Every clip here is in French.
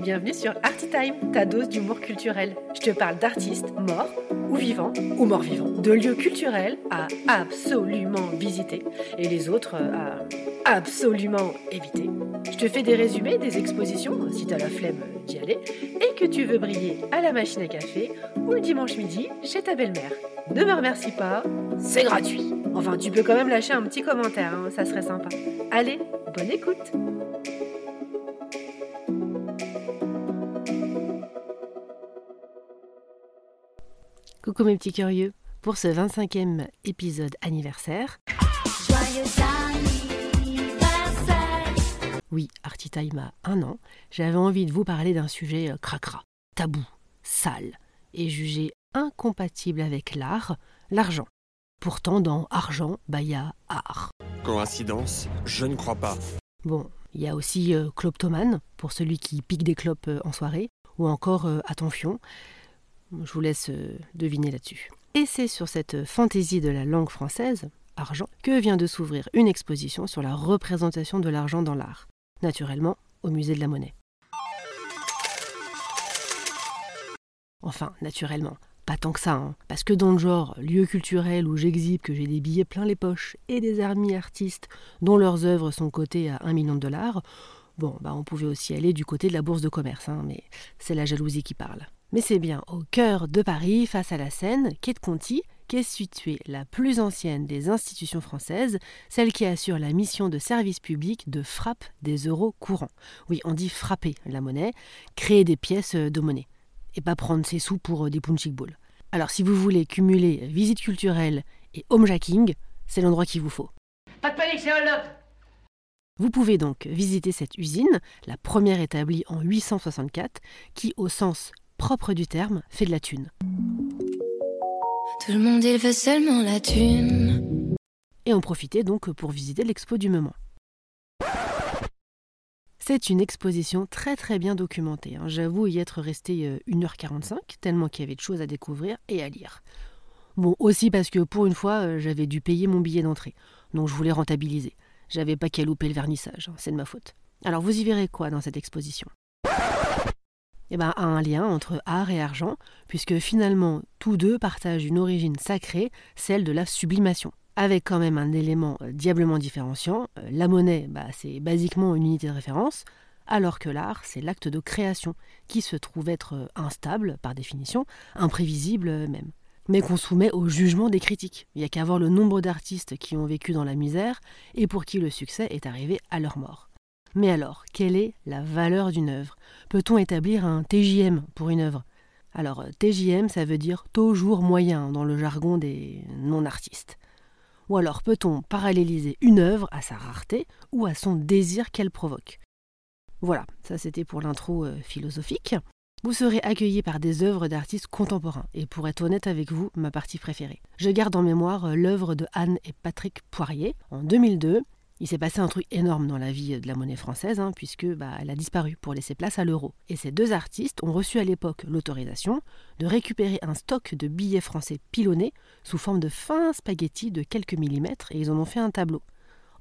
Bienvenue sur Artitime, ta dose d'humour culturel. Je te parle d'artistes morts ou vivants ou morts vivants, de lieux culturels à absolument visiter et les autres à absolument éviter. Je te fais des résumés des expositions si t'as la flemme d'y aller et que tu veux briller à la machine à café ou le dimanche midi chez ta belle-mère. Ne me remercie pas, c'est gratuit. Enfin, tu peux quand même lâcher un petit commentaire, hein, ça serait sympa. Allez, bonne écoute Coucou mes petits curieux, pour ce 25e épisode anniversaire. Oui, Artitime a un an, j'avais envie de vous parler d'un sujet euh, cracra, tabou, sale, et jugé incompatible avec l'art, l'argent. Pourtant, dans argent, bah y a art. Coïncidence Je ne crois pas. Bon, il y a aussi euh, Cloptomane, pour celui qui pique des clopes euh, en soirée, ou encore euh, Attention. Je vous laisse euh, deviner là-dessus. Et c'est sur cette fantaisie de la langue française, argent, que vient de s'ouvrir une exposition sur la représentation de l'argent dans l'art. Naturellement, au musée de la monnaie. Enfin, naturellement. Pas tant que ça, hein. parce que dans le genre lieu culturel où j'exhibe que j'ai des billets plein les poches et des amis artistes dont leurs œuvres sont cotées à 1 million de dollars, bon, bah on pouvait aussi aller du côté de la bourse de commerce, hein, mais c'est la jalousie qui parle. Mais c'est bien au cœur de Paris, face à la Seine, quai de Conti, qu'est située la plus ancienne des institutions françaises, celle qui assure la mission de service public de frappe des euros courants. Oui, on dit frapper la monnaie, créer des pièces de monnaie, et pas prendre ses sous pour des punching balls. Alors si vous voulez cumuler visite culturelle et homejacking, c'est l'endroit qu'il vous faut. Pas de panique, c'est hold up Vous pouvez donc visiter cette usine, la première établie en 864, qui, au sens propre du terme, fait de la thune. Tout le monde il seulement la thune. Et en profiter donc pour visiter l'expo du moment. C'est une exposition très très bien documentée. hein. J'avoue y être resté euh, 1h45, tellement qu'il y avait de choses à découvrir et à lire. Bon, aussi parce que pour une fois, euh, j'avais dû payer mon billet d'entrée, donc je voulais rentabiliser. J'avais pas qu'à louper le vernissage, hein, c'est de ma faute. Alors vous y verrez quoi dans cette exposition? Eh ben, un lien entre art et argent, puisque finalement tous deux partagent une origine sacrée, celle de la sublimation. Avec quand même un élément euh, diablement différenciant, euh, la monnaie, bah, c'est basiquement une unité de référence, alors que l'art, c'est l'acte de création, qui se trouve être euh, instable par définition, imprévisible même mais qu'on soumet au jugement des critiques. Il n'y a qu'à voir le nombre d'artistes qui ont vécu dans la misère et pour qui le succès est arrivé à leur mort. Mais alors, quelle est la valeur d'une œuvre? Peut-on établir un TJM pour une œuvre? Alors, TJM, ça veut dire taux jour moyen dans le jargon des non-artistes. Ou alors, peut-on paralléliser une œuvre à sa rareté ou à son désir qu'elle provoque? Voilà, ça c'était pour l'intro euh, philosophique. Vous serez accueilli par des œuvres d'artistes contemporains, et pour être honnête avec vous, ma partie préférée. Je garde en mémoire euh, l'œuvre de Anne et Patrick Poirier en 2002. Il s'est passé un truc énorme dans la vie de la monnaie française, hein, puisque bah, elle a disparu pour laisser place à l'euro. Et ces deux artistes ont reçu à l'époque l'autorisation de récupérer un stock de billets français pilonnés sous forme de fins spaghettis de quelques millimètres, et ils en ont fait un tableau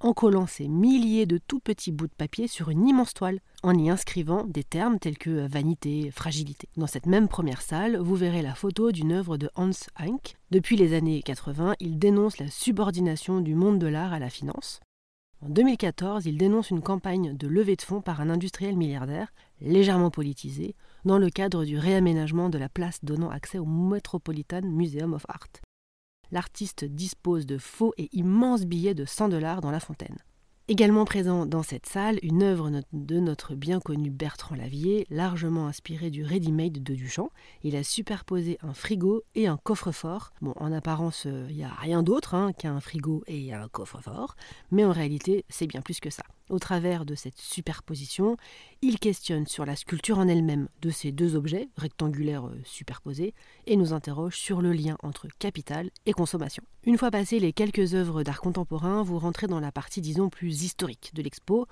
en collant ces milliers de tout petits bouts de papier sur une immense toile, en y inscrivant des termes tels que vanité, fragilité. Dans cette même première salle, vous verrez la photo d'une œuvre de Hans Henk. Depuis les années 80, il dénonce la subordination du monde de l'art à la finance. En 2014, il dénonce une campagne de levée de fonds par un industriel milliardaire, légèrement politisé, dans le cadre du réaménagement de la place donnant accès au Metropolitan Museum of Art l'artiste dispose de faux et immenses billets de 100 dollars dans la fontaine. Également présent dans cette salle, une œuvre de notre bien connu Bertrand Lavier, largement inspirée du ready-made de Duchamp. Il a superposé un frigo et un coffre-fort. Bon, en apparence, euh, il n'y a rien d'autre hein, qu'un frigo et un coffre-fort, mais en réalité, c'est bien plus que ça. Au travers de cette superposition, il questionne sur la sculpture en elle-même de ces deux objets rectangulaires euh, superposés et nous interroge sur le lien entre capital et consommation. Une fois passées les quelques œuvres d'art contemporain, vous rentrez dans la partie disons plus historique de l'expo.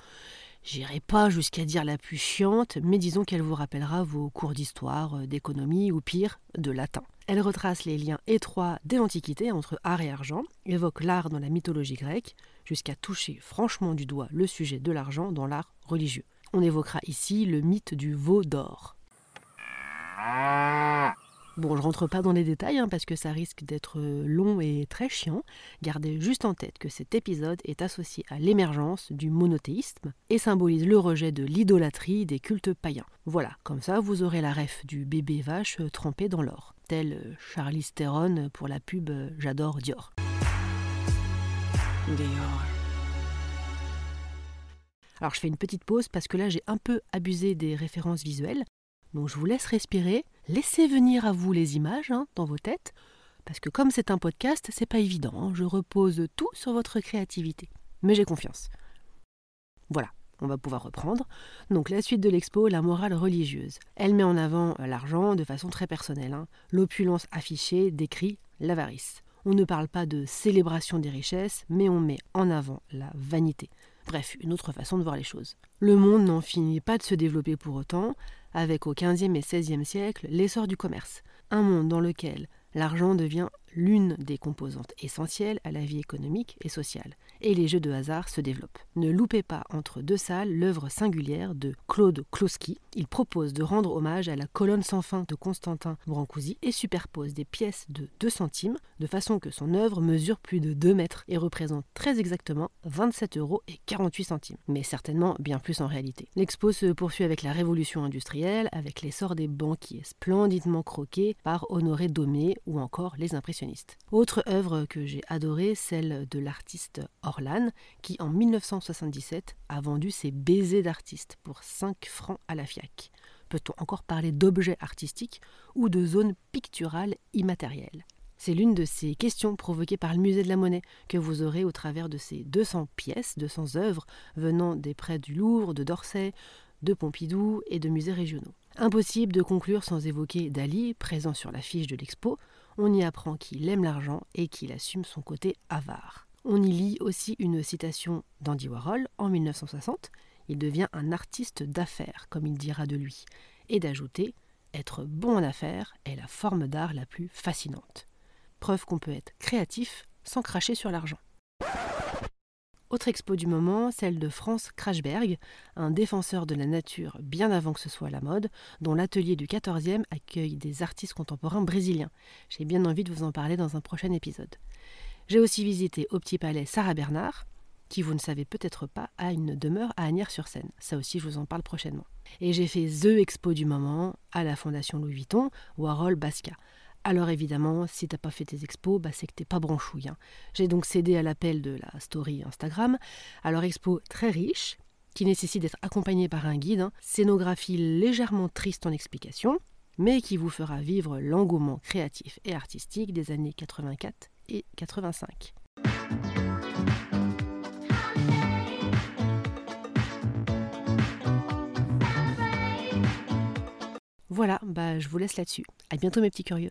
J'irai pas jusqu'à dire la plus chiante, mais disons qu'elle vous rappellera vos cours d'histoire, euh, d'économie ou pire, de latin. Elle retrace les liens étroits dès l'Antiquité entre art et argent, évoque l'art dans la mythologie grecque, jusqu'à toucher franchement du doigt le sujet de l'argent dans l'art religieux. On évoquera ici le mythe du veau d'or. Bon, je rentre pas dans les détails hein, parce que ça risque d'être euh, long et très chiant. Gardez juste en tête que cet épisode est associé à l'émergence du monothéisme et symbolise le rejet de l'idolâtrie des cultes païens. Voilà, comme ça vous aurez la ref du bébé vache euh, trempé dans l'or, tel euh, Charlie Theron pour la pub J'adore Dior. Dior. Alors je fais une petite pause parce que là j'ai un peu abusé des références visuelles. Donc je vous laisse respirer, laissez venir à vous les images hein, dans vos têtes, parce que comme c'est un podcast, c'est pas évident. Hein. je repose tout sur votre créativité. Mais j'ai confiance. Voilà, on va pouvoir reprendre. Donc la suite de l'expo, la morale religieuse. Elle met en avant l'argent de façon très personnelle. Hein. L'opulence affichée décrit l'avarice. On ne parle pas de célébration des richesses, mais on met en avant la vanité. Bref, une autre façon de voir les choses. Le monde n'en finit pas de se développer pour autant, avec au XVe et XVIe siècle l'essor du commerce, un monde dans lequel l'argent devient l'une des composantes essentielles à la vie économique et sociale, et les jeux de hasard se développent. Ne loupez pas entre deux salles l'œuvre singulière de Claude Kloski. Il propose de rendre hommage à la colonne sans fin de Constantin Brancusi et superpose des pièces de 2 centimes de façon que son œuvre mesure plus de 2 mètres et représente très exactement 27 euros et 48 centimes, mais certainement bien plus en réalité. L'expo se poursuit avec la révolution industrielle, avec l'essor des banquiers splendidement croqués par Honoré Domé ou encore les impressionnistes autre œuvre que j'ai adorée, celle de l'artiste Orlan, qui en 1977 a vendu ses baisers d'artiste pour 5 francs à la FIAC. Peut-on encore parler d'objets artistiques ou de zones picturales immatérielles? C'est l'une de ces questions provoquées par le musée de la monnaie que vous aurez au travers de ces 200 pièces, 200 œuvres venant des prêts du Louvre, de d'Orsay, de Pompidou et de musées régionaux. Impossible de conclure sans évoquer Dali, présent sur l'affiche de l'expo, on y apprend qu'il aime l'argent et qu'il assume son côté avare. On y lit aussi une citation d'Andy Warhol en 1960. Il devient un artiste d'affaires, comme il dira de lui, et d'ajouter Être bon en affaires est la forme d'art la plus fascinante. Preuve qu'on peut être créatif sans cracher sur l'argent. Autre expo du moment, celle de Franz Krachberg, un défenseur de la nature bien avant que ce soit la mode, dont l'atelier du 14e accueille des artistes contemporains brésiliens. J'ai bien envie de vous en parler dans un prochain épisode. J'ai aussi visité au Petit Palais Sarah Bernard, qui vous ne savez peut-être pas a une demeure à Agnières-sur-Seine. Ça aussi, je vous en parle prochainement. Et j'ai fait The Expo du moment à la Fondation Louis Vuitton, Warhol Basca. Alors évidemment, si t'as pas fait tes expos, bah c'est que t'es pas branchouille. Hein. J'ai donc cédé à l'appel de la story Instagram. Alors expo très riche, qui nécessite d'être accompagnée par un guide, hein. scénographie légèrement triste en explication, mais qui vous fera vivre l'engouement créatif et artistique des années 84 et 85. Voilà, bah je vous laisse là-dessus. À bientôt mes petits curieux.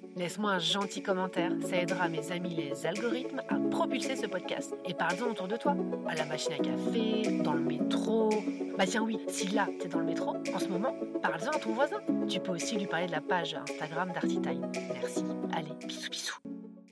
Laisse-moi un gentil commentaire, ça aidera mes amis les algorithmes à propulser ce podcast. Et parle-en autour de toi, à la machine à café, dans le métro. Bah tiens oui, si là t'es dans le métro en ce moment, parle-en à ton voisin. Tu peux aussi lui parler de la page Instagram d'Artitime. Merci. Allez, bisous bisous.